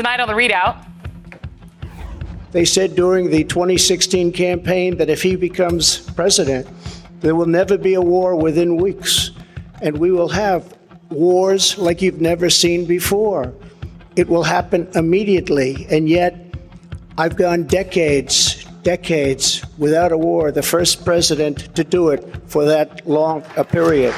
Tonight on the ReidOut, They said during the 2016 campaign that if he becomes president, there will never be a war within weeks, and we will have wars like you've never seen before. It will happen immediately, and yet I've gone decades, decades without a war, the first president to do it for that long a period.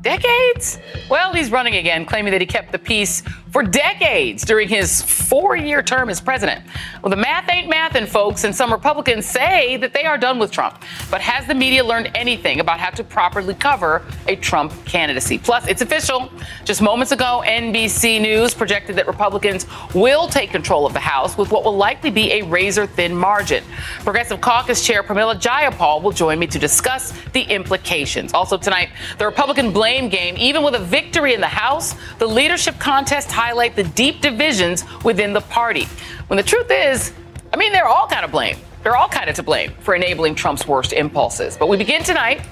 Decades? Well, he's running again, claiming that he kept the peace for decades during his four year term as president. Well, the math ain't mathin', folks, and some Republicans say that they are done with Trump. But has the media learned anything about how to properly cover a Trump candidacy? Plus, it's official. Just moments ago, NBC News projected that Republicans will take control of the House with what will likely be a razor thin margin. Progressive Caucus Chair Pramila Jayapal will join me to discuss the implications. Also, tonight, the Republican blame game. Even with a victory in the House, the leadership contests highlight the deep divisions within the party. When the truth is, I mean, they're all kind of blame. They're all kind of to blame for enabling Trump's worst impulses. But we begin tonight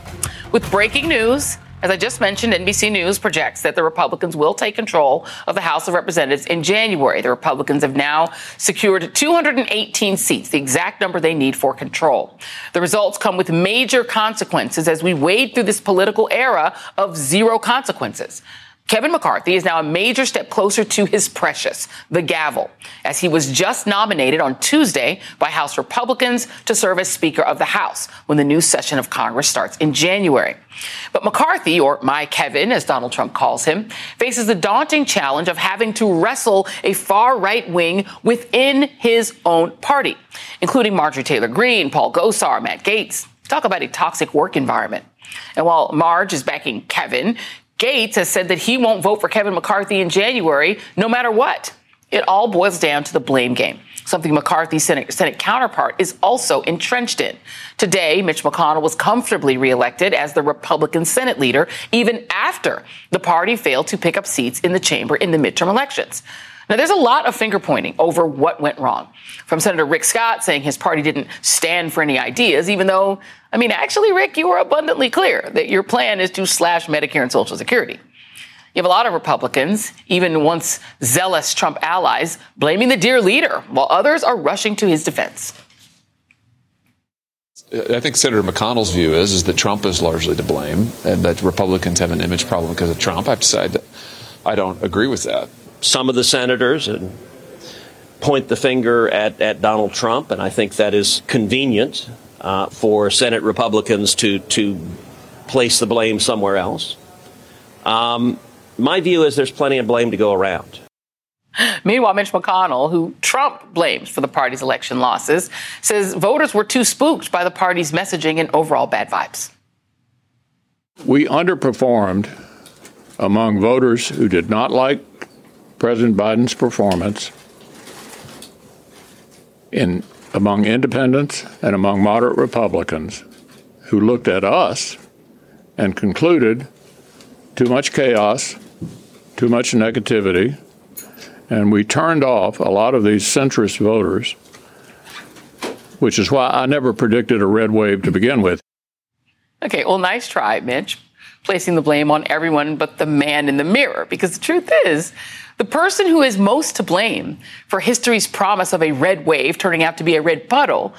with breaking news as I just mentioned, NBC News projects that the Republicans will take control of the House of Representatives in January. The Republicans have now secured 218 seats, the exact number they need for control. The results come with major consequences as we wade through this political era of zero consequences. Kevin McCarthy is now a major step closer to his precious, the gavel, as he was just nominated on Tuesday by House Republicans to serve as Speaker of the House when the new session of Congress starts in January. But McCarthy, or my Kevin, as Donald Trump calls him, faces the daunting challenge of having to wrestle a far right wing within his own party, including Marjorie Taylor Greene, Paul Gosar, Matt Gaetz. Talk about a toxic work environment. And while Marge is backing Kevin, Gaetz has said that he won't vote for Kevin McCarthy in January, no matter what. It all boils down to the blame game, something McCarthy's Senate, Senate, counterpart is also entrenched in. Today, Mitch McConnell was comfortably reelected as the Republican Senate leader, even after the party failed to pick up seats in the chamber in the midterm elections. Now, there's a lot of finger pointing over what went wrong. From Senator Rick Scott saying his party didn't stand for any ideas, even though, I mean, actually, Rick, you were abundantly clear that your plan is to slash Medicare and Social Security. You have a lot of Republicans, even once zealous Trump allies, blaming the dear leader, while others are rushing to his defense. I think Senator McConnell's view is, is that Trump is largely to blame and that Republicans have an image problem because of Trump. I have decided I don't agree with that some of the senators and point the finger at, at Donald Trump, and I think that is convenient uh, for Senate Republicans to to place the blame somewhere else. Um, my view is there's plenty of blame to go around. Meanwhile, Mitch McConnell, who Trump blames for the party's election losses, says voters were too spooked by the party's messaging and overall bad vibes. We underperformed among voters who did not like President Biden's performance in among independents and among moderate Republicans who looked at us and concluded too much chaos, too much negativity, and we turned off a lot of these centrist voters, which is why I never predicted a red wave to begin with. Okay, well, nice try, Mitch, placing the blame on everyone but the man in the mirror, because the truth is, the person who is most to blame for history's promise of a red wave turning out to be a red puddle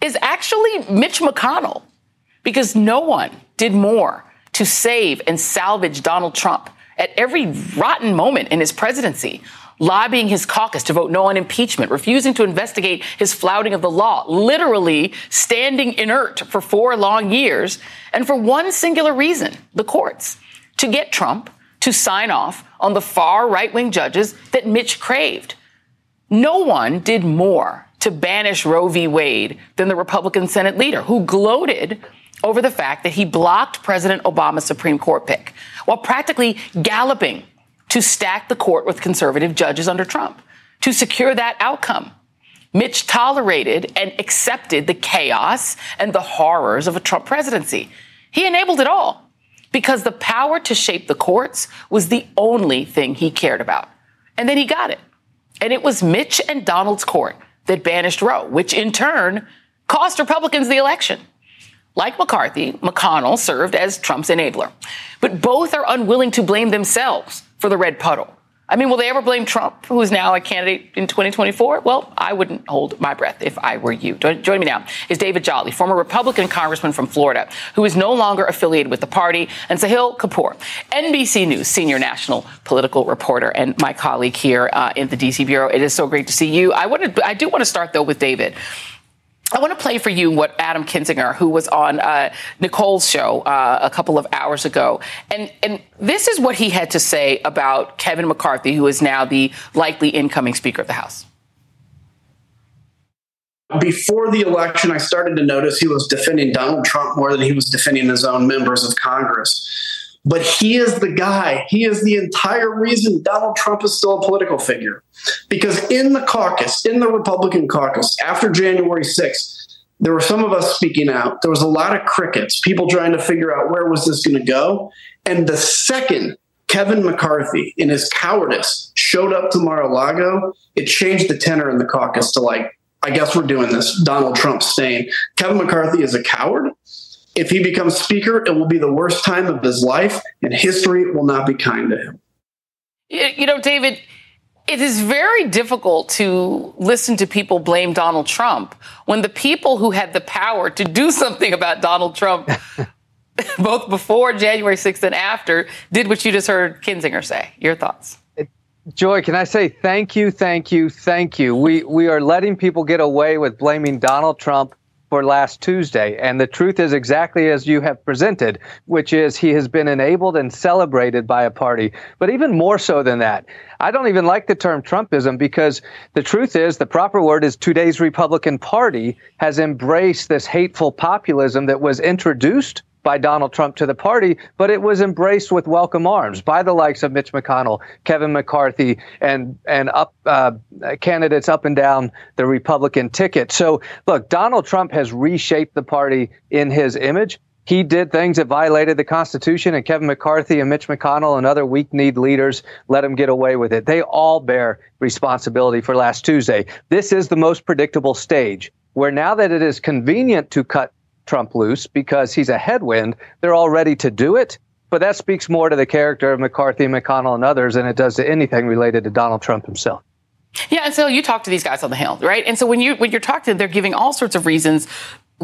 is actually Mitch McConnell, because no one did more to save and salvage Donald Trump at every rotten moment in his presidency, lobbying his caucus to vote no on impeachment, refusing to investigate his flouting of the law, literally standing inert for four long years, and for one singular reason the courts to get Trump to sign off on the far right wing judges that Mitch craved. No one did more to banish Roe v. Wade than the Republican Senate leader, who gloated over the fact that he blocked President Obama's Supreme Court pick while practically galloping to stack the court with conservative judges under Trump to secure that outcome. Mitch tolerated and accepted the chaos and the horrors of a Trump presidency. He enabled it all because the power to shape the courts was the only thing he cared about. And then he got it. And it was Mitch and Donald's court that banished Roe, which in turn cost Republicans the election. Like McCarthy, McConnell served as Trump's enabler. But both are unwilling to blame themselves for the red puddle. I mean, will they ever blame Trump, who is now a candidate in 2024? Well, I wouldn't hold my breath if I were you. Joining me now is David Jolly, former Republican congressman from Florida, who is no longer affiliated with the party, and Sahil Kapoor, NBC News senior national political reporter and my colleague here uh, in the DC bureau. It is so great to see you. I wanted, I do want to start though with David. I want to play for you what Adam Kinzinger, who was on uh, Nicole's show uh, a couple of hours ago, and and this is what he had to say about Kevin McCarthy, who is now the likely incoming Speaker of the House. Before the election, I started to notice he was defending Donald Trump more than he was defending his own members of Congress. But he is the guy. He is the entire reason Donald Trump is still a political figure. Because in the caucus, in the Republican caucus, after January 6th, there were some of us speaking out. There was a lot of crickets, people trying to figure out where was this going to go. And the second Kevin McCarthy, in his cowardice, showed up to Mar-a-Lago, it changed the tenor in the caucus to like, I guess we're doing this. Donald Trump saying Kevin McCarthy is a coward. If he becomes speaker, it will be the worst time of his life, and history will not be kind to him. You know, David, it is very difficult to listen to people blame Donald Trump when the people who had the power to do something about Donald Trump, both before January 6th and after, did what you just heard Kinzinger say. Your thoughts? Joy, can I say thank you, thank you, thank you? We we are letting people get away with blaming Donald Trump for last Tuesday. And the truth is exactly as you have presented, which is he has been enabled and celebrated by a party. But even more so than that, I don't even like the term Trumpism because the truth is the proper word is today's Republican Party has embraced this hateful populism that was introduced by Donald Trump to the party, but it was embraced with welcome arms by the likes of Mitch McConnell, Kevin McCarthy, and and up uh, candidates up and down the Republican ticket. So, look, Donald Trump has reshaped the party in his image. He did things that violated the Constitution, and Kevin McCarthy and Mitch McConnell and other weak-kneed leaders let him get away with it. They all bear responsibility for last Tuesday. This is the most predictable stage where now that it is convenient to cut Trump loose because he's a headwind. They're all ready to do it. But that speaks more to the character of McCarthy, McConnell, and others than it does to anything related to Donald Trump himself. Yeah, and so you talk to these guys on the Hill, right? And so when you when you're talking to them, they're giving all sorts of reasons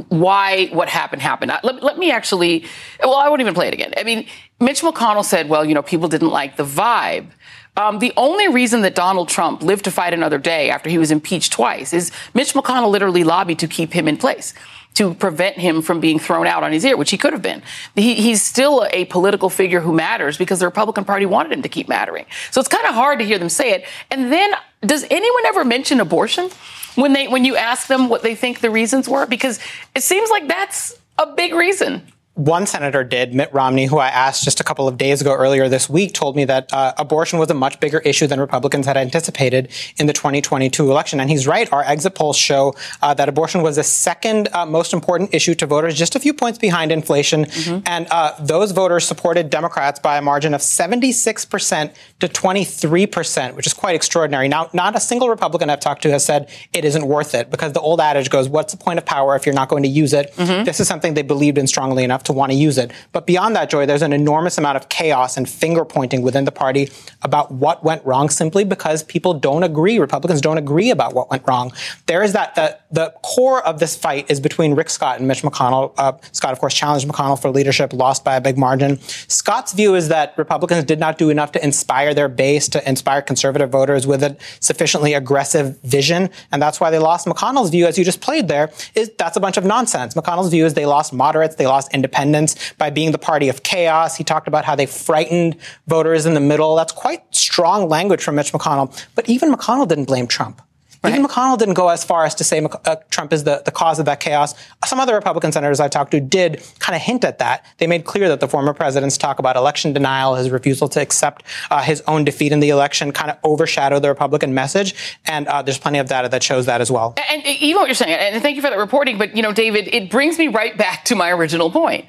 why what happened happened. Uh, let, let me actually, well, I won't even play it again. I mean, Mitch McConnell said, well, you know, people didn't like the vibe. Um, the only reason that Donald Trump lived to fight another day after he was impeached twice is Mitch McConnell literally lobbied to keep him in place to prevent him from being thrown out on his ear, which he could have been. He, he's still a political figure who matters because the Republican Party wanted him to keep mattering. So it's kind of hard to hear them say it. And then, does anyone ever mention abortion when they when you ask them what they think the reasons were? Because it seems like that's a big reason one senator did, Mitt Romney, who I asked just a couple of days ago earlier this week, told me that uh, abortion was a much bigger issue than Republicans had anticipated in the 2022 election. And he's right. Our exit polls show uh, that abortion was the second uh, most important issue to voters, just a few points behind inflation. Mm-hmm. And uh, those voters supported Democrats by a margin of 76% to 23%, which is quite extraordinary. Now, not a single Republican I've talked to has said it isn't worth it because the old adage goes, what's the point of power if you're not going to use it? Mm-hmm. This is something they believed in strongly enough to want to use it. But beyond that, Joy, there's an enormous amount of chaos and finger pointing within the party about what went wrong simply because people don't agree. Republicans don't agree about what went wrong. There is that, the, the core of this fight is between Rick Scott and Mitch McConnell. Uh, Scott, of course, challenged McConnell for leadership, lost by a big margin. Scott's view is that Republicans did not do enough to inspire their base, to inspire conservative voters with a sufficiently aggressive vision. And that's why they lost. McConnell's view, as you just played there, is that's a bunch of nonsense. McConnell's view is they lost moderates, they lost independents independence by being the party of chaos. He talked about how they frightened voters in the middle. That's quite strong language from Mitch McConnell. But even McConnell didn't blame Trump. Right. Even McConnell didn't go as far as to say uh, Trump is the, the cause of that chaos. Some other Republican senators I talked to did kind of hint at that. They made clear that the former president's talk about election denial, his refusal to accept uh, his own defeat in the election, kind of overshadowed the Republican message. And uh, there's plenty of data that shows that as well. And, and even what you're saying, and thank you for that reporting. But you know, David, it brings me right back to my original point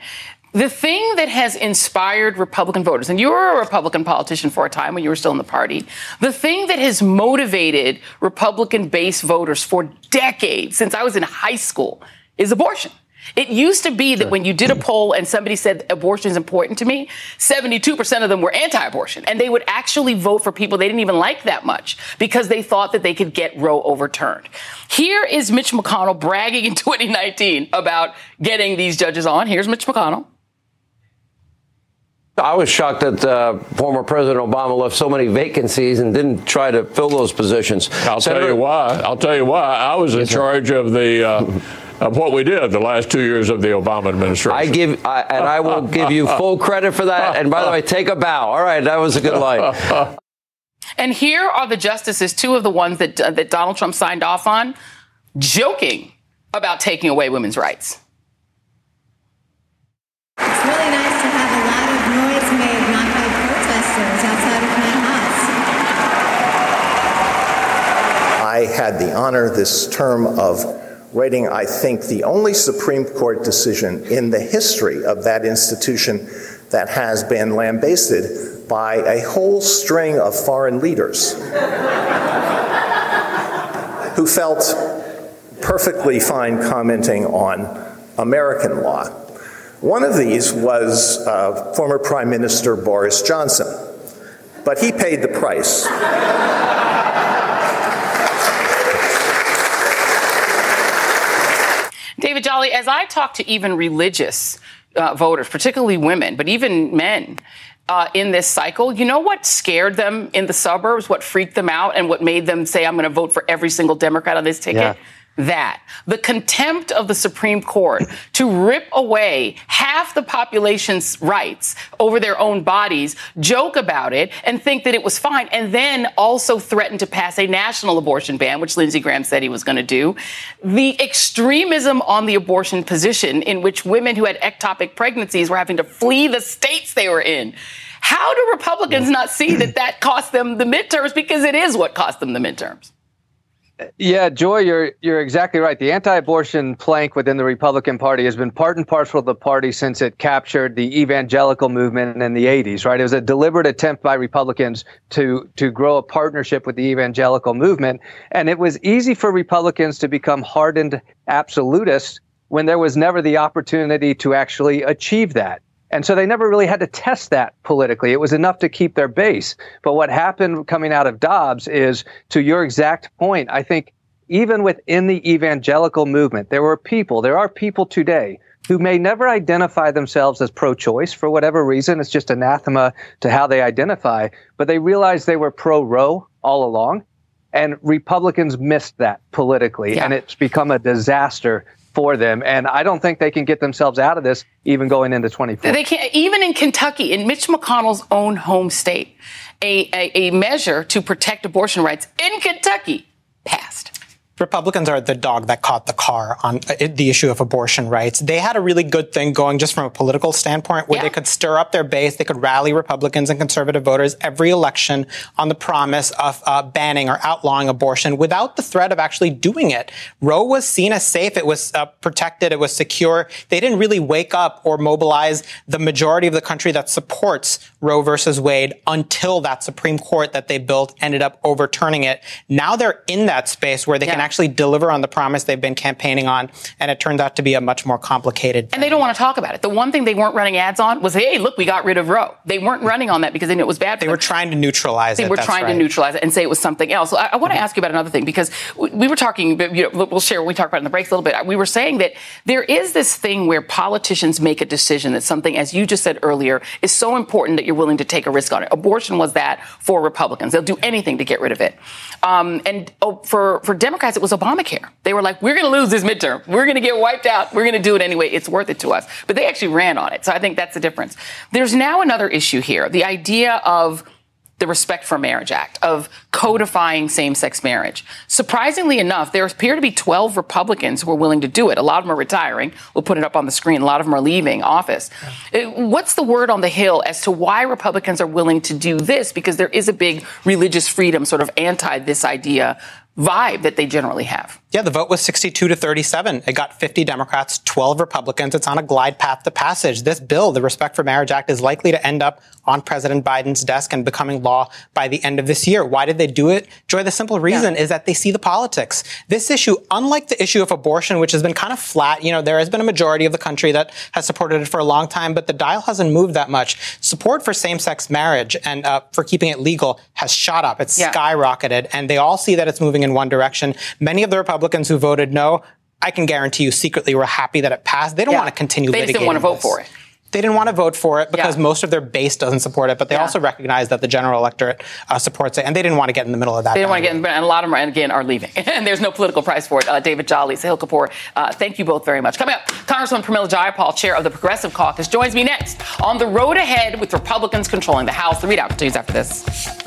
the thing that has inspired Republican voters, and you were a Republican politician for a time when you were still in the party, the thing that has motivated Republican base voters for decades, since I was in high school, is abortion. It used to be that when you did a poll and somebody said abortion is important to me, 72% of them were anti abortion. And they would actually vote for people they didn't even like that much because they thought that they could get Roe overturned. Here is Mitch McConnell bragging in 2019 about getting these judges on. Here's Mitch McConnell. I was shocked that uh, former President Obama left so many vacancies and didn't try to fill those positions. I'll Senator- tell you why. I'll tell you why. I was in charge of the. Uh, of what we did the last two years of the Obama administration. I give, I, and I will give you full credit for that. And by the way, take a bow. All right, that was a good line. And here are the justices, two of the ones that uh, that Donald Trump signed off on, joking about taking away women's rights. It's really nice I had the honor this term of writing, I think, the only Supreme Court decision in the history of that institution that has been lambasted by a whole string of foreign leaders who felt perfectly fine commenting on American law. One of these was uh, former Prime Minister Boris Johnson, but he paid the price. Jolly, as I talk to even religious uh, voters, particularly women, but even men, uh, in this cycle. You know what scared them in the suburbs, what freaked them out, and what made them say, I'm going to vote for every single Democrat on this ticket? Yeah that. The contempt of the Supreme Court to rip away half the population's rights over their own bodies, joke about it, and think that it was fine, and then also threaten to pass a national abortion ban, which Lindsey Graham said he was going to do. The extremism on the abortion position, in which women who had ectopic pregnancies were having to flee the states they were in. How do Republicans not see that that cost them the midterms? Because it is what cost them the midterms. Yeah, Joy, you're you're exactly right. The anti-abortion plank within the Republican Party has been part and parcel of the party since it captured the evangelical movement in the 80s, right? It was a deliberate attempt by Republicans to to grow a partnership with the evangelical movement, and it was easy for Republicans to become hardened absolutists when there was never the opportunity to actually achieve that. And so they never really had to test that politically. It was enough to keep their base. But what happened coming out of Dobbs is, to your exact point, I think even within the evangelical movement, there were people, there are people today who may never identify themselves as pro choice for whatever reason. It's just anathema to how they identify, but they realized they were pro Roe all along. And Republicans missed that politically, yeah. and it's become a disaster for them. And I don't think they can get themselves out of this even going into 24. They can't, even in Kentucky, in Mitch McConnell's own home state, a, a, a measure to protect abortion rights in Kentucky passed. Republicans are the dog that caught the car on uh, the issue of abortion rights. They had a really good thing going just from a political standpoint where yeah. they could stir up their base. They could rally Republicans and conservative voters every election on the promise of uh, banning or outlawing abortion without the threat of actually doing it. Roe was seen as safe. It was uh, protected. It was secure. They didn't really wake up or mobilize the majority of the country that supports Roe versus Wade until that Supreme Court that they built ended up overturning it. Now they're in that space where they yeah. can actually deliver on the promise they've been campaigning on, and it turns out to be a much more complicated. Thing. And they don't want to talk about it. The one thing they weren't running ads on was, "Hey, look, we got rid of Roe." They weren't running on that because they knew it was bad. they them. They were trying to neutralize they it. They were trying right. to neutralize it and say it was something else. So I, I want to mm-hmm. ask you about another thing because we were talking. You know, we'll share what we talked about in the breaks a little bit. We were saying that there is this thing where politicians make a decision that something, as you just said earlier, is so important that you're willing to take a risk on it. Abortion was that for Republicans. They'll do anything to get rid of it. Um, and oh, for for Democrats, it was Obamacare. They were like, we're going to lose this midterm. We're going to get wiped out. We're going to do it anyway. It's worth it to us. But they actually ran on it. So I think that's the difference. There's now another issue here. The idea of the Respect for Marriage Act of codifying same sex marriage. Surprisingly enough, there appear to be 12 Republicans who are willing to do it. A lot of them are retiring. We'll put it up on the screen. A lot of them are leaving office. Uh, what's the word on the Hill as to why Republicans are willing to do this? Because there is a big religious freedom sort of anti this idea vibe that they generally have. Yeah, the vote was 62 to 37. It got 50 Democrats, 12 Republicans. It's on a glide path to passage. This bill, the Respect for Marriage Act, is likely to end up on President Biden's desk and becoming law by the end of this year. Why did they do it? Joy, the simple reason yeah. is that they see the politics. This issue, unlike the issue of abortion, which has been kind of flat, you know, there has been a majority of the country that has supported it for a long time, but the dial hasn't moved that much. Support for same-sex marriage and uh, for keeping it legal has shot up. It's yeah. skyrocketed, and they all see that it's moving in one direction. Many of the Republicans Republicans who voted no, I can guarantee you secretly were happy that it passed. They don't yeah. want to continue they didn't want to vote this. for it. They didn't want to vote for it because yeah. most of their base doesn't support it, but they yeah. also recognize that the general electorate uh, supports it, and they didn't want to get in the middle of that. They didn't want to get in, and a lot of them, again, are leaving, and there's no political price for it. Uh, David Jolly, Sahil Kapoor, uh, thank you both very much. Coming up, Congresswoman Pramila Jayapal, chair of the Progressive Caucus, joins me next on the road ahead with Republicans controlling the House. The ReidOut continues after this.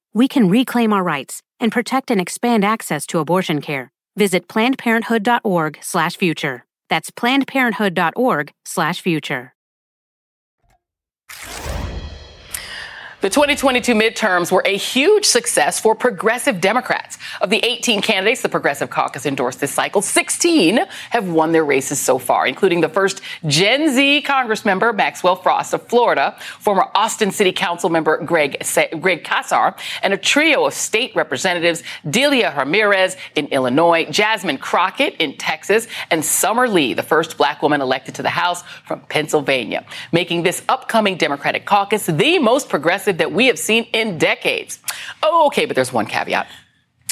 we can reclaim our rights and protect and expand access to abortion care. Visit plannedparenthood.org/future. That's plannedparenthood.org/future. The 2022 midterms were a huge success for progressive Democrats. Of the 18 candidates the Progressive Caucus endorsed this cycle, 16 have won their races so far, including the first Gen Z Congress member, Maxwell Frost of Florida, former Austin City Council member Greg, Greg Casar, and a trio of state representatives, Delia Ramirez in Illinois, Jasmine Crockett in Texas, and Summer Lee, the first black woman elected to the House from Pennsylvania, making this upcoming Democratic caucus the most progressive that we have seen in decades. Oh, okay, but there's one caveat.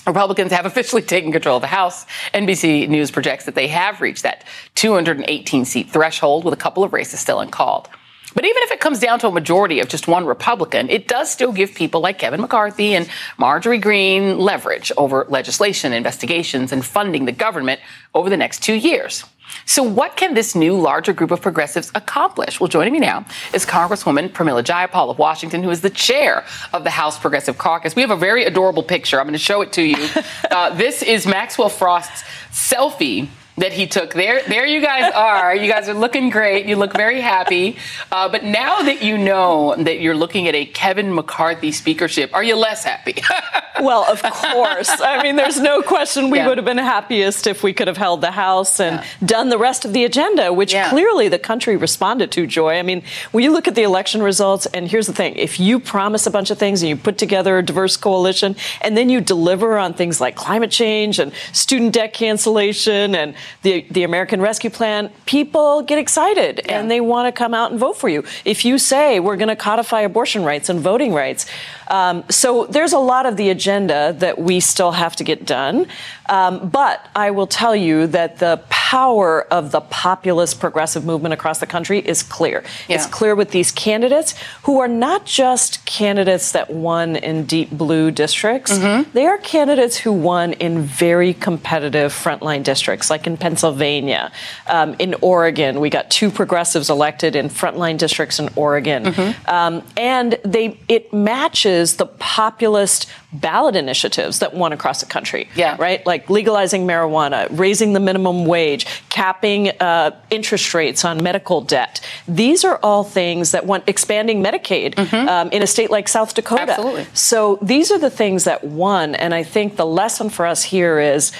Republicans have officially taken control of the House. NBC News projects that they have reached that 218 seat threshold with a couple of races still uncalled. But even if it comes down to a majority of just one Republican, it does still give people like Kevin McCarthy and Marjorie Greene leverage over legislation, investigations, and funding the government over the next two years. So, what can this new larger group of progressives accomplish? Well, joining me now is Congresswoman Pramila Jayapal of Washington, who is the chair of the House Progressive Caucus. We have a very adorable picture. I'm going to show it to you. Uh, this is Maxwell Frost's selfie that he took. There, there you guys are. You guys are looking great. You look very happy. Uh, but now that you know that you're looking at a Kevin McCarthy speakership, are you less happy? well, of course. I mean, there's no question we yeah. would have been happiest if we could have held the House and yeah. done the rest of the agenda, which yeah. clearly the country responded to, Joy. I mean, when you look at the election results, and here's the thing if you promise a bunch of things and you put together a diverse coalition, and then you deliver on things like climate change and student debt cancellation and the, the American Rescue Plan, people get excited and they want to come out and vote for you. If you say we're going to codify abortion rights and voting rights, um, so there's a lot of the agenda that we still have to get done. Um, but I will tell you that the power of the populist progressive movement across the country is clear. Yeah. It's clear with these candidates who are not just candidates that won in deep blue districts, mm-hmm. they are candidates who won in very competitive frontline districts, like in Pennsylvania. Um, in Oregon, we got two progressives elected in frontline districts in Oregon. Mm-hmm. Um, and they it matches the populist ballot initiatives that won across the country. Yeah. Right? Like legalizing marijuana, raising the minimum wage, capping uh, interest rates on medical debt. These are all things that won, expanding Medicaid mm-hmm. um, in a state like South Dakota. Absolutely. So these are the things that won. And I think the lesson for us here is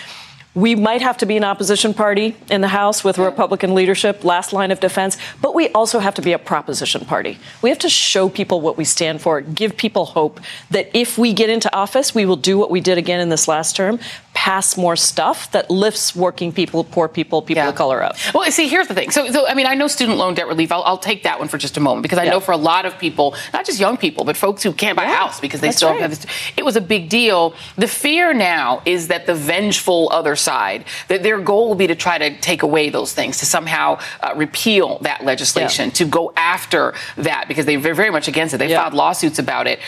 we might have to be an opposition party in the House with Republican leadership, last line of defense, but we also have to be a proposition party. We have to show people what we stand for, give people hope that if we get into office, we will do what we did again in this last term pass more stuff that lifts working people, poor people, people yeah. of color up. Well, see, here's the thing. So, so, I mean, I know student loan debt relief. I'll, I'll take that one for just a moment because I yeah. know for a lot of people, not just young people, but folks who can't buy yeah, a house because they still right. have this. It was a big deal. The fear now is that the vengeful other side, that their goal will be to try to take away those things, to somehow uh, repeal that legislation, to go after that because they're very much against it. They filed lawsuits about it.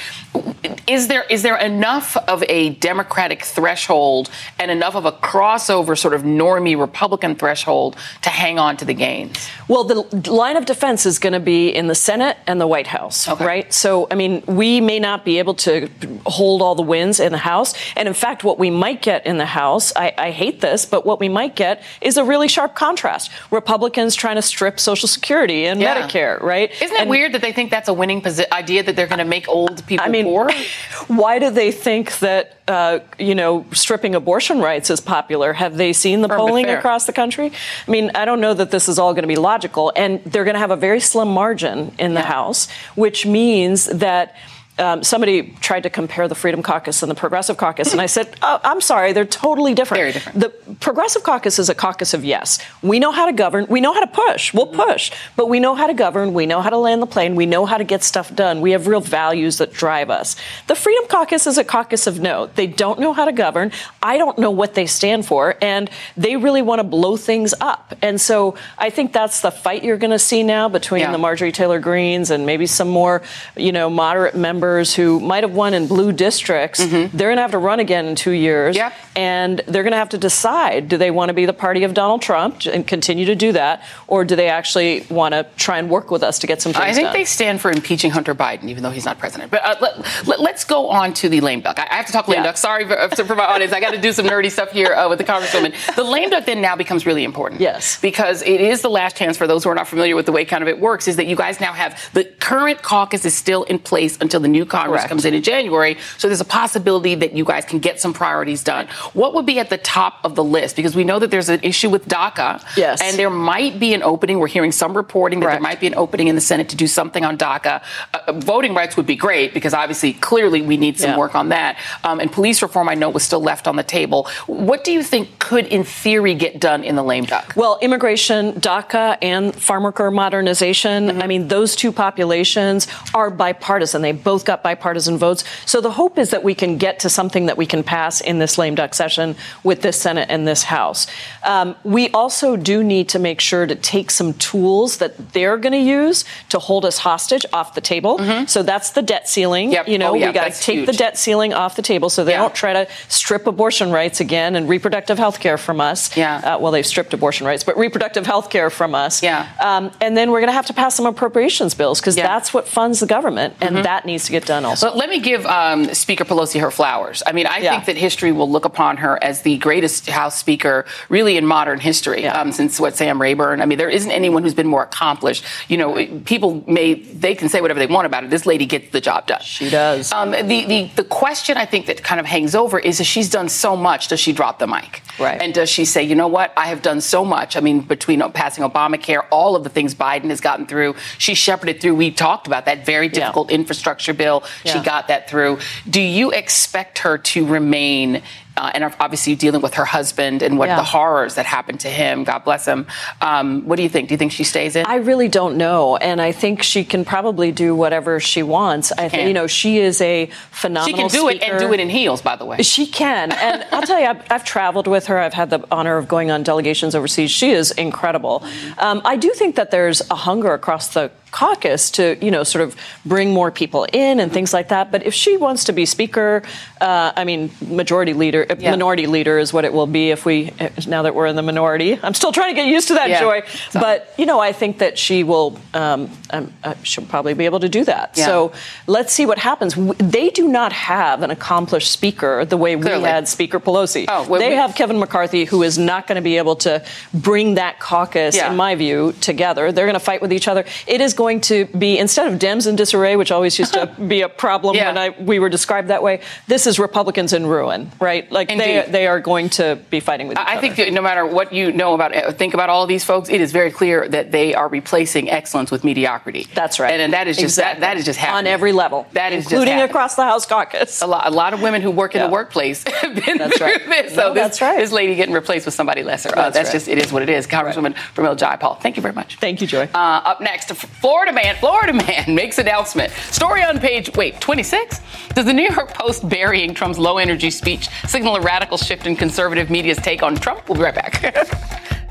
Is there is there enough of a democratic threshold and enough of a crossover sort of normie Republican threshold to hang on to the gains? Well, the line of defense is going to be in the Senate and the White House, okay. right? So, I mean, we may not be able to hold all the wins in the House. And in fact, what we might get in the House, I, I hate this, but what we might get is a really sharp contrast. Republicans trying to strip Social Security and yeah. Medicare, right? Isn't it and, weird that they think that's a winning posi- idea that they're going to make old people I mean, poor? Why do they think that, uh, you know, stripping abortion rights is popular. Have they seen the polling across the country? I mean, I don't know that this is all going to be logical. And they're going to have a very slim margin in the yeah. House, which means that um, somebody tried to compare the Freedom Caucus and the Progressive Caucus, and I said, oh, I'm sorry, they're totally different. Very different. The Progressive Caucus is a caucus of yes. We know how to govern. We know how to push. We'll mm-hmm. push. But we know how to govern. We know how to land the plane. We know how to get stuff done. We have real values that drive us. The Freedom Caucus is a caucus of no. They don't know how to govern. I don't know what they stand for, and they really want to blow things up. And so I think that's the fight you're going to see now between yeah. the Marjorie Taylor Greenes and maybe some more, you know, moderate members members who might have won in blue districts, mm-hmm. they're going to have to run again in two years. Yep. And they're going to have to decide do they want to be the party of Donald Trump and continue to do that, or do they actually want to try and work with us to get some things I think done? they stand for impeaching Hunter Biden, even though he's not president. But uh, let, us let, go on to the lame duck. I, I have to talk lame yeah. duck. Sorry for, for, my audience. I got to do some nerdy stuff here uh, with the Congresswoman. The lame duck then now becomes really important. Yes. Because it is the last chance for those who are not familiar with the way kind of it works, is that you guys now have the current caucus is still in place until the new Congress Correct. comes in in January. So there's a possibility that you guys can get some priorities done. What would be at the top of the list? Because we know that there's an issue with DACA. Yes. And there might be an opening. We're hearing some reporting that Correct. there might be an opening in the Senate to do something on DACA. Uh, uh, voting rights would be great because obviously, clearly, we need some yeah. work on that. Um, and police reform, I know, was still left on the table. What do you think could, in theory, get done in the lame duck? Well, immigration, DACA, and farm worker modernization. Mm-hmm. I mean, those two populations are bipartisan. They both got bipartisan votes. So the hope is that we can get to something that we can pass in this lame duck session with this Senate and this House. Um, we also do need to make sure to take some tools that they're going to use to hold us hostage off the table. Mm-hmm. So that's the debt ceiling. Yep. You know, oh, yeah, we got to take huge. the debt ceiling off the table so they yeah. don't try to strip abortion rights again and reproductive health care from us. Yeah. Uh, well, they've stripped abortion rights, but reproductive health care from us. Yeah. Um, and then we're going to have to pass some appropriations bills because yeah. that's what funds the government, and mm-hmm. that needs to get done also. But let me give um, Speaker Pelosi her flowers. I mean, I yeah. think that history will look upon her as the greatest House Speaker really in modern history yeah. um, since what Sam Rayburn. I mean, there isn't anyone who's been more accomplished. You know, people may they can say whatever they want about it. This lady gets the job done. She does. Um, the, the the question I think that kind of hangs over is if she's done so much, does she drop the mic? Right. And does she say, you know what, I have done so much. I mean, between passing Obamacare, all of the things Biden has gotten through, she shepherded through. We talked about that very difficult yeah. infrastructure bill. Yeah. She got that through. Do you expect her to remain uh, and obviously dealing with her husband and what yeah. the horrors that happened to him. God bless him. Um, what do you think? Do you think she stays in? I really don't know, and I think she can probably do whatever she wants. She I think you know she is a phenomenal. She can do speaker. it and do it in heels, by the way. She can, and I'll tell you, I've, I've, traveled with her. I've had the honor of going on delegations overseas. She is incredible. Um, I do think that there's a hunger across the caucus to, you know, sort of bring more people in and things like that. But if she wants to be speaker, uh, I mean, majority leader, uh, yeah. minority leader is what it will be if we, now that we're in the minority. I'm still trying to get used to that, yeah. Joy. But, you know, I think that she will um, um, uh, she'll probably be able to do that. Yeah. So let's see what happens. They do not have an accomplished speaker the way Clearly. we had Speaker Pelosi. Oh, well, they we- have Kevin McCarthy, who is not going to be able to bring that caucus, in my view, together. They're going to fight with each other. It is going to be instead of Dems in disarray, which always used to be a problem when I, we were described that way. This is Republicans in ruin, right? Like they Indeed. they are going to be fighting with I other. think no matter what you know about, uh, think about all these folks, it is very clear that they are replacing excellence with mediocrity. That's right. and, and that is just Exactly. that, that is just happening on every level, That is just including across the House caucus. A lot, a lot of women who work in Yeah. the workplace have been That's through right. this. So No, this, that's right. this lady getting replaced with somebody lesser. uh, That's that's right. just it is what it is. Congresswoman from Pramila Jayapal. Thank you very much. Thank you, Joy. Uh, up next, Florida man, Florida man makes announcement. Story on page wait 26. Does the New York Post burying Trump's low energy speech signal a radical shift in conservative media's take on Trump? We'll be right back.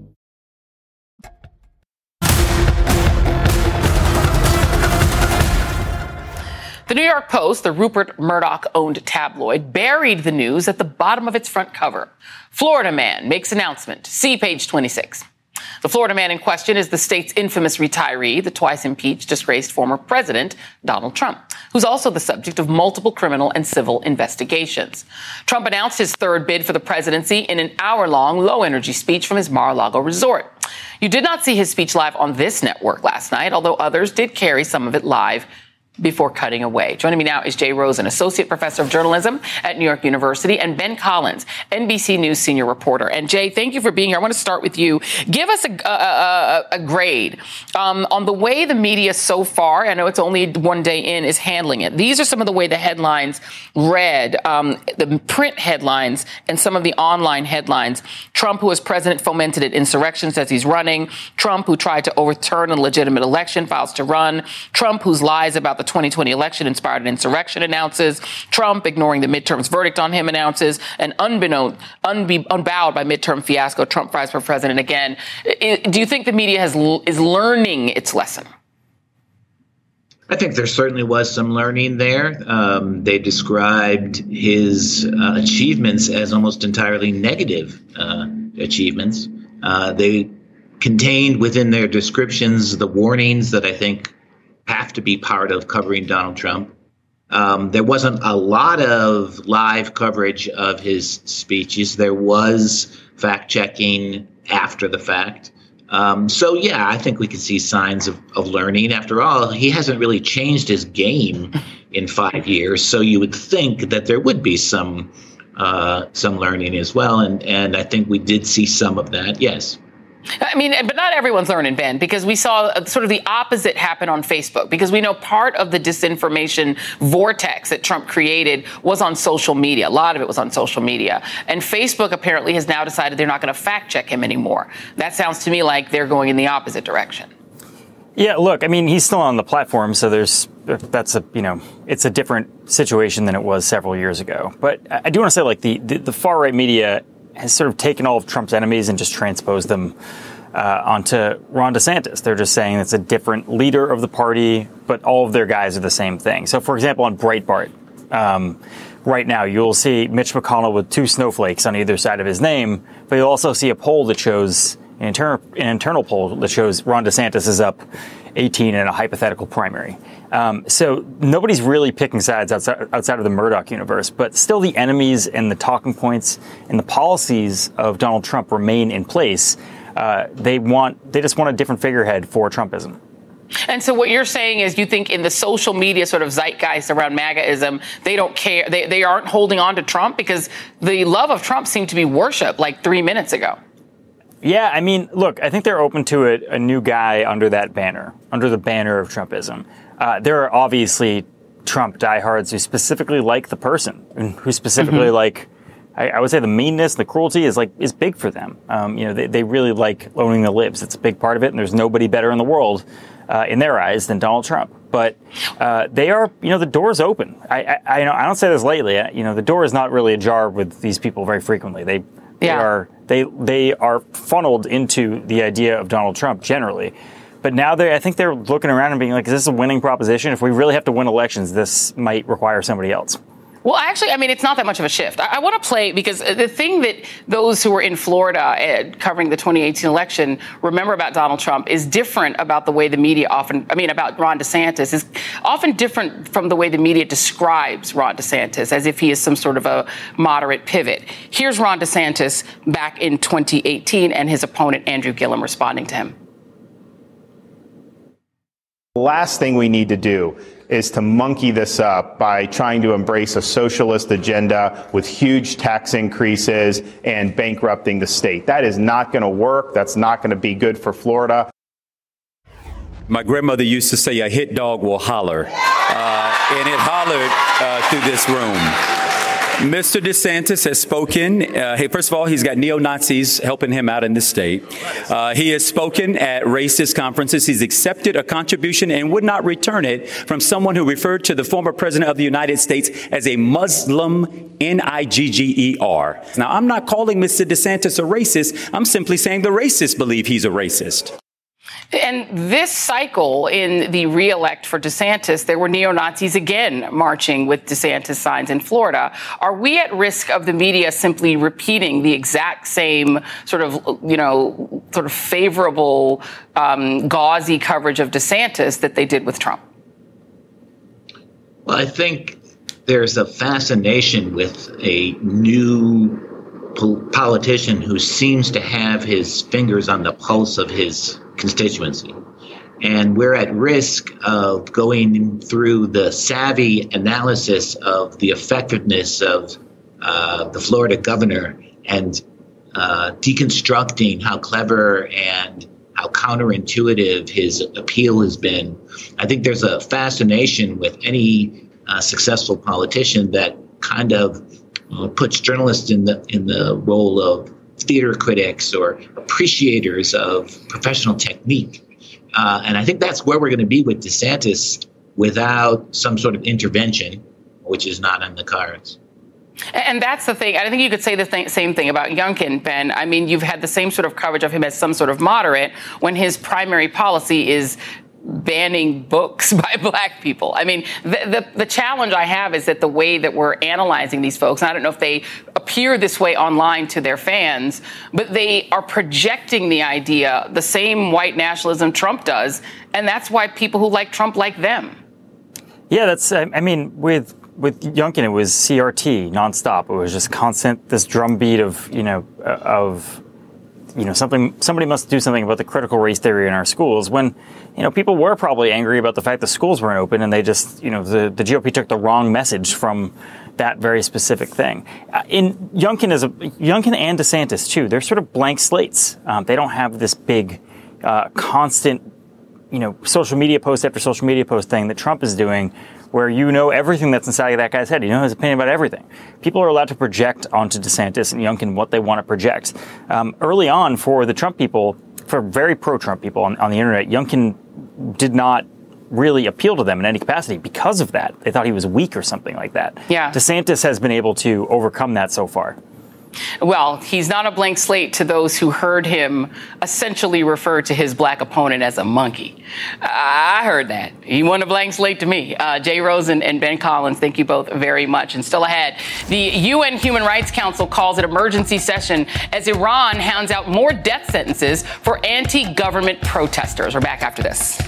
The New York Post, the Rupert Murdoch owned tabloid, buried the news at the bottom of its front cover. Florida man makes announcement. See page 26. The Florida man in question is the state's infamous retiree, the twice impeached, disgraced former president, Donald Trump, who's also the subject of multiple criminal and civil investigations. Trump announced his third bid for the presidency in an hour long, low energy speech from his Mar a Lago resort. You did not see his speech live on this network last night, although others did carry some of it live before cutting away. Joining me now is Jay Rosen, Associate Professor of Journalism at New York University, and Ben Collins, NBC News Senior Reporter. And Jay, thank you for being here. I want to start with you. Give us a, a, a, a grade um, on the way the media so far, I know it's only one day in, is handling it. These are some of the way the headlines read, um, the print headlines and some of the online headlines. Trump, who as president fomented an insurrection, says he's running. Trump, who tried to overturn a legitimate election, files to run. Trump, whose lies about the 2020 election inspired an insurrection, announces. Trump, ignoring the midterms verdict on him, announces. And unbeknown, unbe, unbowed by midterm fiasco, Trump fries for president again. Do you think the media has is learning its lesson? I think there certainly was some learning there. Um, they described his uh, achievements as almost entirely negative uh, achievements. Uh, they contained within their descriptions the warnings that I think have to be part of covering Donald Trump. Um, there wasn't a lot of live coverage of his speeches. There was fact checking after the fact. Um, so, yeah, I think we can see signs of, of learning. After all, he hasn't really changed his game in five years. So you would think that there would be some uh, some learning as well. And, and I think we did see some of that, yes. I mean, but not everyone's learning, Ben, because we saw uh, sort of the opposite happen on Facebook. Because we know part of the disinformation vortex that Trump created was on social media. A lot of it was on social media. And Facebook apparently has now decided they're not going to fact check him anymore. That sounds to me like they're going in the opposite direction. Yeah, look, I mean, he's still on the platform, so there's that's a you know it's a different situation than it was several years ago. But I do want to say, like the the, the far right media has sort of taken all of Trump's enemies and just transposed them uh, onto Ron DeSantis. They're just saying it's a different leader of the party, but all of their guys are the same thing. So, for example, on Breitbart, um, right now you'll see Mitch McConnell with two snowflakes on either side of his name, but you'll also see a poll that shows an, inter- an internal poll that shows Ron DeSantis is up 18 in a hypothetical primary. Um, so nobody's really picking sides outside, outside of the Murdoch universe, but still the enemies and the talking points and the policies of Donald Trump remain in place. Uh, they want, they just want a different figurehead for Trumpism. And so what you're saying is you think in the social media sort of zeitgeist around MAGAism, they don't care, they, they aren't holding on to Trump because the love of Trump seemed to be worship like three minutes ago. Yeah, I mean, look, I think they're open to it, a new guy under that banner, under the banner of Trumpism. Uh, there are obviously Trump diehards who specifically like the person, and who specifically mm-hmm. like. I, I, would say the meanness, the cruelty is like is big for them. Um, you know, they, they really like owning the libs. It's a big part of it, and there's nobody better in the world uh, in their eyes than Donald Trump. But uh, they are, you know, the door is open. I, I, I, know, I don't say this lately. Uh, you know, the door is not really ajar with these people very frequently. They, they yeah. are they they are funneled into the idea of Donald Trump generally. But now they, I think they're looking around and being like, "Is this a winning proposition? If we really have to win elections, this might require somebody else." Well, actually, I mean, it's not that much of a shift. I, I want to play because the thing that those who were in Florida uh, covering the 2018 election remember about Donald Trump is different about the way the media often, I mean, about Ron DeSantis, is often different from the way the media describes Ron DeSantis as if he is some sort of a moderate pivot. Here's Ron DeSantis back in 2018 and his opponent, Andrew Gillum, responding to him. The last thing we need to do is to monkey this up by trying to embrace a socialist agenda with huge tax increases and bankrupting the state. That is not going to work. That's not going to be good for Florida. My grandmother used to say, a hit dog will holler. Uh, and it hollered uh, through this room. Mr. DeSantis has spoken. Uh, hey, first of all, he's got neo Nazis helping him out in the state. Uh, he has spoken at racist conferences. He's accepted a contribution and would not return it from someone who referred to the former president of the United States as a Muslim, N I G G E R. Now, I'm not calling Mr. DeSantis a racist. I'm simply saying the racists believe he's a racist. And this cycle in the reelect for DeSantis, there were neo Nazis again marching with DeSantis signs in Florida. Are we at risk of the media simply repeating the exact same sort of, you know, sort of favorable, um, gauzy coverage of DeSantis that they did with Trump? Well, I think there's a fascination with a new politician who seems to have his fingers on the pulse of his constituency. And we're at risk of going through the savvy analysis of the effectiveness of uh, the Florida governor and uh, deconstructing how clever and how counterintuitive his appeal has been. I think there's a fascination with any uh, successful politician that kind of uh, puts journalists in the in the role of theater critics or appreciators of professional technique. Uh, and I think that's where we're going to be with DeSantis without some sort of intervention, which is not on the cards. And that's the thing. I think you could say the th- same thing about Youngkin, Ben. I mean, you've had the same sort of coverage of him as some sort of moderate when his primary policy is banning books by black people. I mean, the, the, the, challenge I have is that the way that we're analyzing these folks, I don't know if they appear this way online to their fans, but they are projecting the idea, the same white nationalism Trump does, and that's why people who like Trump like them. Yeah, that's, I mean, with with Youngkin, it was CRT nonstop. It was just constant, this drumbeat of, you know, of you know something somebody must do something about the critical race theory in our schools when you know people were probably angry about the fact the schools weren't open and they just you know the, the GOP took the wrong message from that very specific thing. Uh, in Youngkin is a Youngkin and DeSantis too. They're sort of blank slates. Um, they don't have this big uh, constant you know social media post after social media post thing that Trump is doing where you know everything that's inside of that guy's head. You know his opinion about everything. People are allowed to project onto DeSantis and Youngkin what they want to project. Um, early on, for the Trump people, for very pro-Trump people on, on the internet, Youngkin did not really appeal to them in any capacity because of that. They thought he was weak or something like that. Yeah. DeSantis has been able to overcome that so far. Well, he's not a blank slate to those who heard him essentially refer to his black opponent as a monkey. I heard that. He wasn't a blank slate to me. Uh, Jay Rosen and, Ben Collins, thank you both very much. And still ahead, the UN Human Rights Council calls it emergency session as Iran hounds out more death sentences for anti government protesters. We're back after this.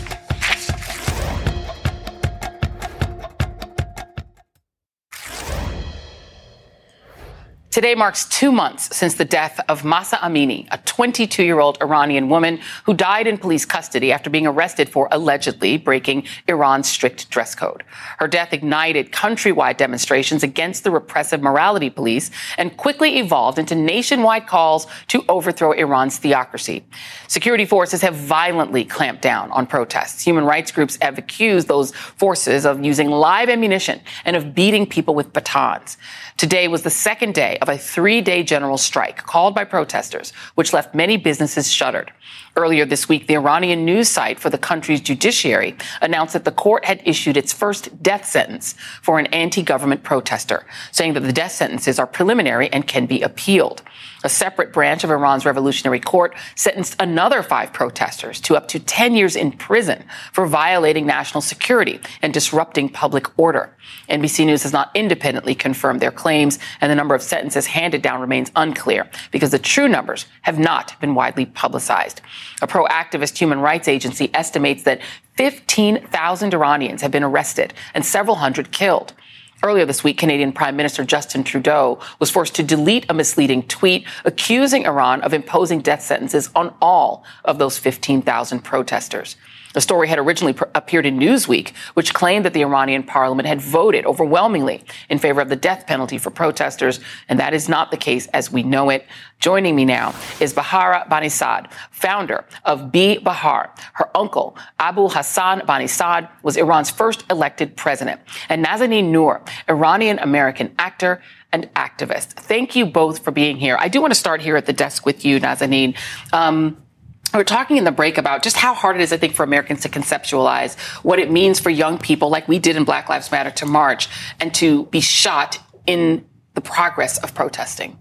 Today marks two months since the death of Mahsa Amini, a 22 year old Iranian woman who died in police custody after being arrested for allegedly breaking Iran's strict dress code. Her death ignited countrywide demonstrations against the repressive morality police and quickly evolved into nationwide calls to overthrow Iran's theocracy. Security forces have violently clamped down on protests. Human rights groups have accused those forces of using live ammunition and of beating people with batons. Today was the second day of a three day general strike called by protesters, which left many businesses shuttered. Earlier this week, the Iranian news site for the country's judiciary announced that the court had issued its first death sentence for an anti government protester, saying that the death sentences are preliminary and can be appealed. A separate branch of Iran's revolutionary court sentenced another five protesters to up to 10 years in prison for violating national security and disrupting public order. NBC News has not independently confirmed their claims, and the number of sentences handed down remains unclear because the true numbers have not been widely publicized. A pro activist human rights agency estimates that 15,000 Iranians have been arrested and several hundred killed. Earlier this week, Canadian Prime Minister Justin Trudeau was forced to delete a misleading tweet accusing Iran of imposing death sentences on all of those 15,000 protesters. The story had originally appeared in Newsweek, which claimed that the Iranian parliament had voted overwhelmingly in favor of the death penalty for protesters, and that is not the case as we know it. Joining me now is Bahara Banisadr, founder of Be Bahar. Her uncle, Abolhassan Banisadr, was Iran's first elected president. And Nazanin Nour, Iranian American actor and activist. Thank you both for being here. I do want to start here at the desk with you, Nazanin. Um, we're talking in the break about just how hard it is, I think, for Americans to conceptualize what it means for young people, like we did in Black Lives Matter, to march and to be shot in the progress of protesting.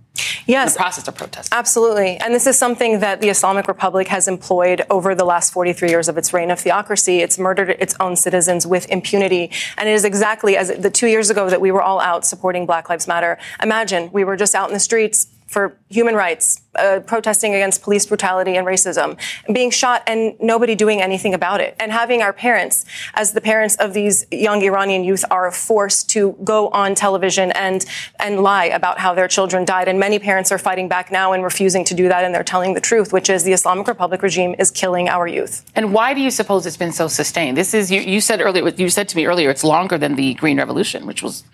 Yes. The process of protesting. Absolutely. And this is something that the Islamic Republic has employed over the last 43 years of its reign of theocracy. It's murdered its own citizens with impunity. And it is exactly as the two years ago that we were all out supporting Black Lives Matter. Imagine we were just out in the streets for human rights, uh, protesting against police brutality and racism, being shot and nobody doing anything about it. And having our parents, as the parents of these young Iranian youth, are forced to go on television and, and lie about how their children died. And many parents are fighting back now and refusing to do that. And they're telling the truth, which is the Islamic Republic regime is killing our youth. And why do you suppose it's been so sustained? This is, you, you said earlier, you said to me earlier, it's longer than the Green Revolution, which was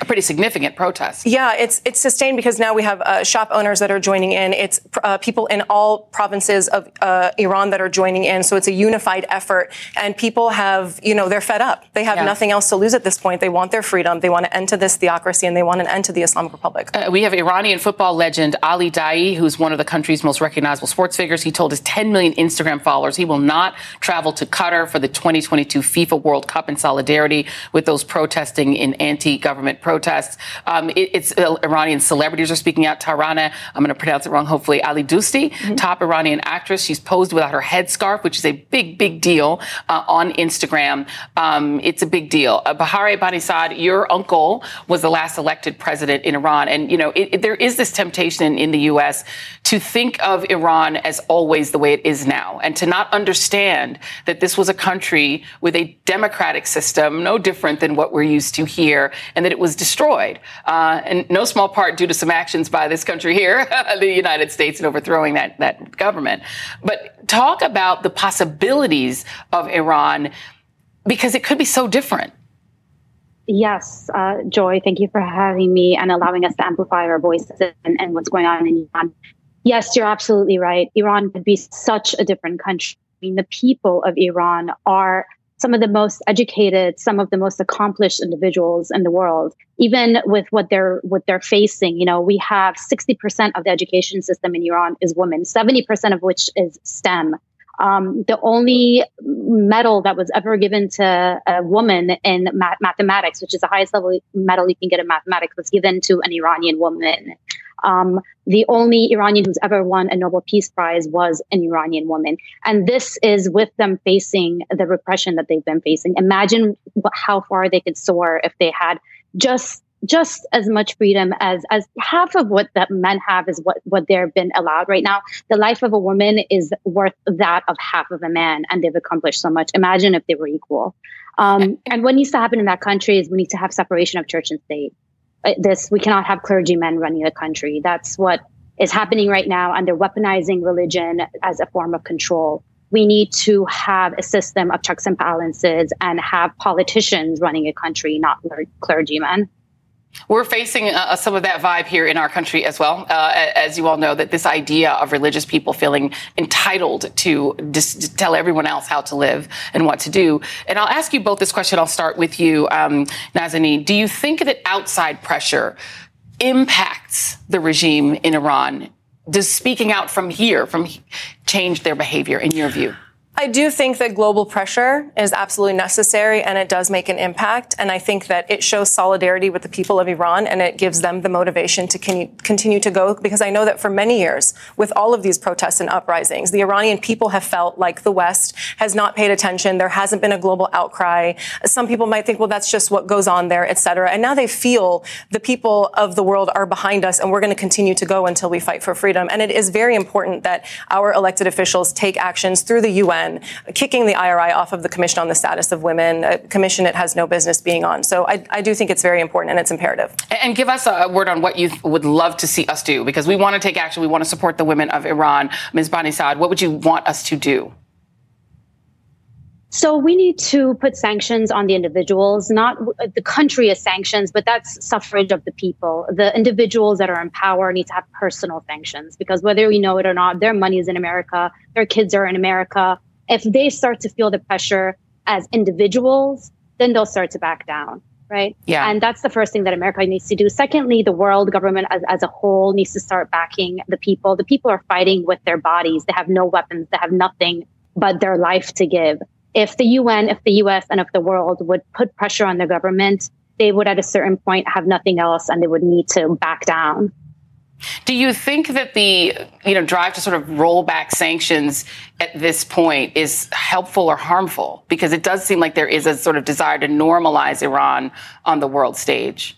a pretty significant protest. Yeah, it's it's sustained because now we have uh, shop owners that are joining in. It's uh, people in all provinces of uh, Iran that are joining in. So it's a unified effort, and people have you know they're fed up. They have yeah. nothing else to lose at this point. They want their freedom. They want an end to this theocracy, and they want an end to the Islamic Republic. Uh, we have Iranian football legend Ali Daei, who's one of the country's most recognizable sports figures. He told his 10 million Instagram followers he will not travel to Qatar for the 2022 FIFA World Cup in solidarity with those protesting in anti-government protests. Um, it, it's uh, Iranian celebrities are speaking out. Taraneh, I'm going to pronounce it wrong, hopefully, Alidoosti, mm-hmm. top Iranian actress. She's posed without her headscarf, which is a big, big deal uh, on Instagram. Um, it's a big deal. Uh, Bahare Banisadr, your uncle was the last elected president in Iran. And, you know, it, it, there is this temptation in, in the U.S. to think of Iran as always the way it is now and to not understand that this was a country with a democratic system, no different than what we're used to here, and that it was destroyed, uh, in no small part due to some actions by this country here, the United States, in overthrowing that, that government. But talk about the possibilities of Iran because it could be so different. Yes, uh, Joy, thank you for having me and allowing us to amplify our voices and, and what's going on in Iran. Yes, you're absolutely right. Iran could be such a different country. I mean, the people of Iran are some of the most educated, some of the most accomplished individuals in the world. Even with what they're what they're facing, you know, we have 60% of the education system in Iran is women, 70% of which is STEM. Um, the only medal that was ever given to a woman in mathematics, which is the highest level medal you can get in mathematics, was given to an Iranian woman. Um, the only Iranian who's ever won a Nobel Peace Prize was an Iranian woman. And this is with them facing the repression that they've been facing. Imagine what, how far they could soar if they had just just as much freedom as as half of what that men have is what what they've been allowed right now the life of a woman is worth that of half of a man and they've accomplished so much imagine if they were equal um, and what needs to happen in that country is we need to have separation of church and state Uh, this we cannot have clergymen running the country. That's what is happening right now and they're weaponizing religion as a form of control. We need to have a system of checks and balances and have politicians running a country not clergymen we're facing uh, some of that vibe here in our country as well. Uh, as you all know, that this idea of religious people feeling entitled to, dis- to, tell everyone else how to live and what to do. And I'll ask you both this question. I'll start with you, um, Nazanin. Do you think that outside pressure impacts the regime in Iran? Does speaking out from here, from change their behavior, in your view? I do think that global pressure is absolutely necessary and it does make an impact. And I think that it shows solidarity with the people of Iran and it gives them the motivation to continue to go because I know that for many years, with all of these protests and uprisings, the Iranian people have felt like the West has not paid attention. There hasn't been a global outcry. Some people might think, well, that's just what goes on there, et cetera. And now they feel the people of the world are behind us and we're going to continue to go until we fight for freedom. And it is very important that our elected officials take actions through the UN UN, kicking the IRI off of the Commission on the Status of Women, a commission it has no business being on. So I, I do think it's very important and it's imperative. And give us a word on what you would love to see us do, because we want to take action. We want to support the women of Iran. Ms. Banisadr, what would you want us to do? So we need to put sanctions on the individuals, not the country as sanctions, but that's suffrage of the people. The individuals that are in power need to have personal sanctions because whether we know it or not, their money is in America, their kids are in America, if they start to feel the pressure as individuals, then they'll start to back down. Right. Yeah. And that's the first thing that America needs to do. Secondly, the world government as, as a whole needs to start backing the people. The people are fighting with their bodies. They have no weapons. They have nothing but their life to give. If the UN, if the US, and if the world would put pressure on the government, they would at a certain point have nothing else and they would need to back down. Do you think that the you know drive to sort of roll back sanctions at this point is helpful or harmful? Because it does seem like there is a sort of desire to normalize Iran on the world stage.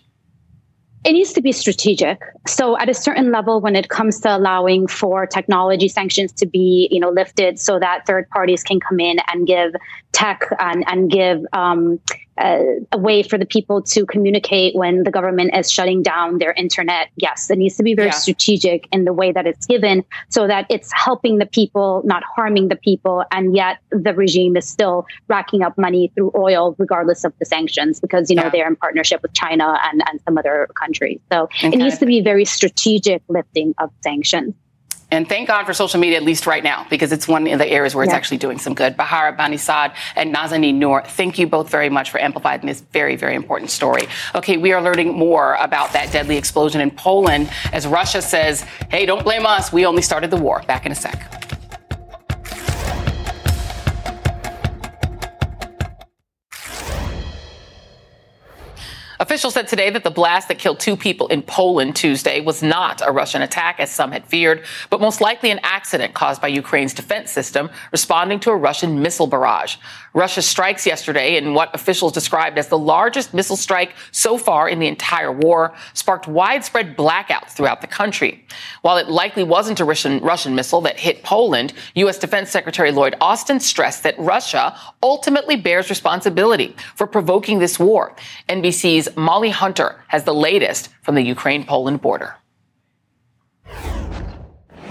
It needs to be strategic. So at a certain level, when it comes to allowing for technology sanctions to be, you know, lifted so that third parties can come in and give tech and, and give um, a, a, way for the people to communicate when the government is shutting down their internet. Yes, it needs to be very yeah. strategic in the way that it's given so that it's helping the people, not harming the people. And yet the regime is still racking up money through oil, regardless of the sanctions, because, you know, yeah. they're in partnership with China and, and some other countries. So and it needs to be very strategic lifting of sanctions. And thank God for social media, at least right now, because it's one of the areas where it's yeah. actually doing some good. Bahara Banisadr and Nazanin Nour, thank you both very much for amplifying this very, very important story. Okay, we are learning more about that deadly explosion in Poland as Russia says, hey, don't blame us. We only started the war. Back in a sec. Officials said today that the blast that killed two people in Poland Tuesday was not a Russian attack, as some had feared, but most likely an accident caused by Ukraine's defense system responding to a Russian missile barrage. Russia's strikes yesterday in what officials described as the largest missile strike so far in the entire war sparked widespread blackouts throughout the country. While it likely wasn't a Russian, Russian missile that hit Poland, U.S. Defense Secretary Lloyd Austin stressed that Russia ultimately bears responsibility for provoking this war. NBC's Molly Hunter has the latest from the Ukraine Poland border.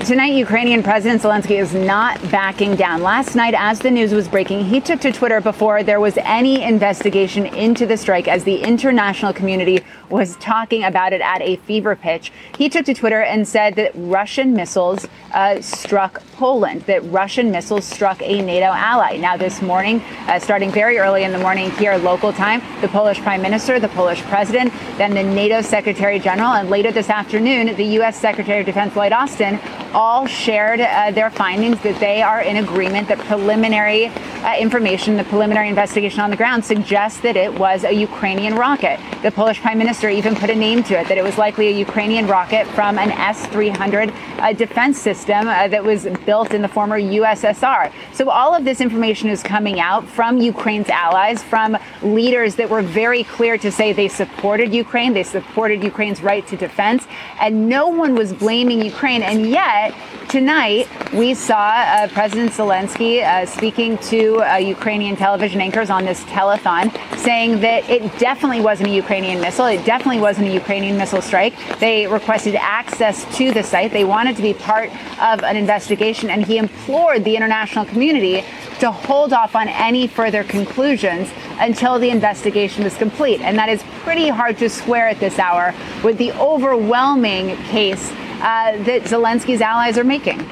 Tonight, Ukrainian President Zelensky is not backing down. Last night, as the news was breaking, he took to Twitter before there was any investigation into the strike as the international community was talking about it at a fever pitch. He took to Twitter and said that Russian missiles uh, struck Poland, that Russian missiles struck a NATO ally. Now, this morning, uh, starting very early in the morning here, local time, the Polish prime minister, the Polish president, then the NATO secretary general, and later this afternoon, the U.S. Secretary of Defense Lloyd Austin all shared uh, their findings that they are in agreement that preliminary uh, information, the preliminary investigation on the ground suggests that it was a Ukrainian rocket. The Polish prime minister even put a name to it, that it was likely a Ukrainian rocket from an S 300 uh, defense system uh, that was built in the former USSR. So all of this information is coming out from Ukraine's allies, from leaders that were very clear to say they supported Ukraine, they supported Ukraine's right to defense, and no one was blaming Ukraine. And yet, tonight, we saw uh, President Zelensky uh, speaking to uh, Ukrainian television anchors on this telethon, saying that it definitely wasn't a Ukrainian missile. It definitely wasn't a Ukrainian missile strike. They requested access to the site. They wanted to be part of an investigation, and he implored the international community to hold off on any further conclusions until the investigation was complete. And that is pretty hard to square at this hour with the overwhelming case uh, that Zelensky's allies are making.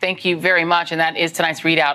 Thank you very much. And that is tonight's ReidOut.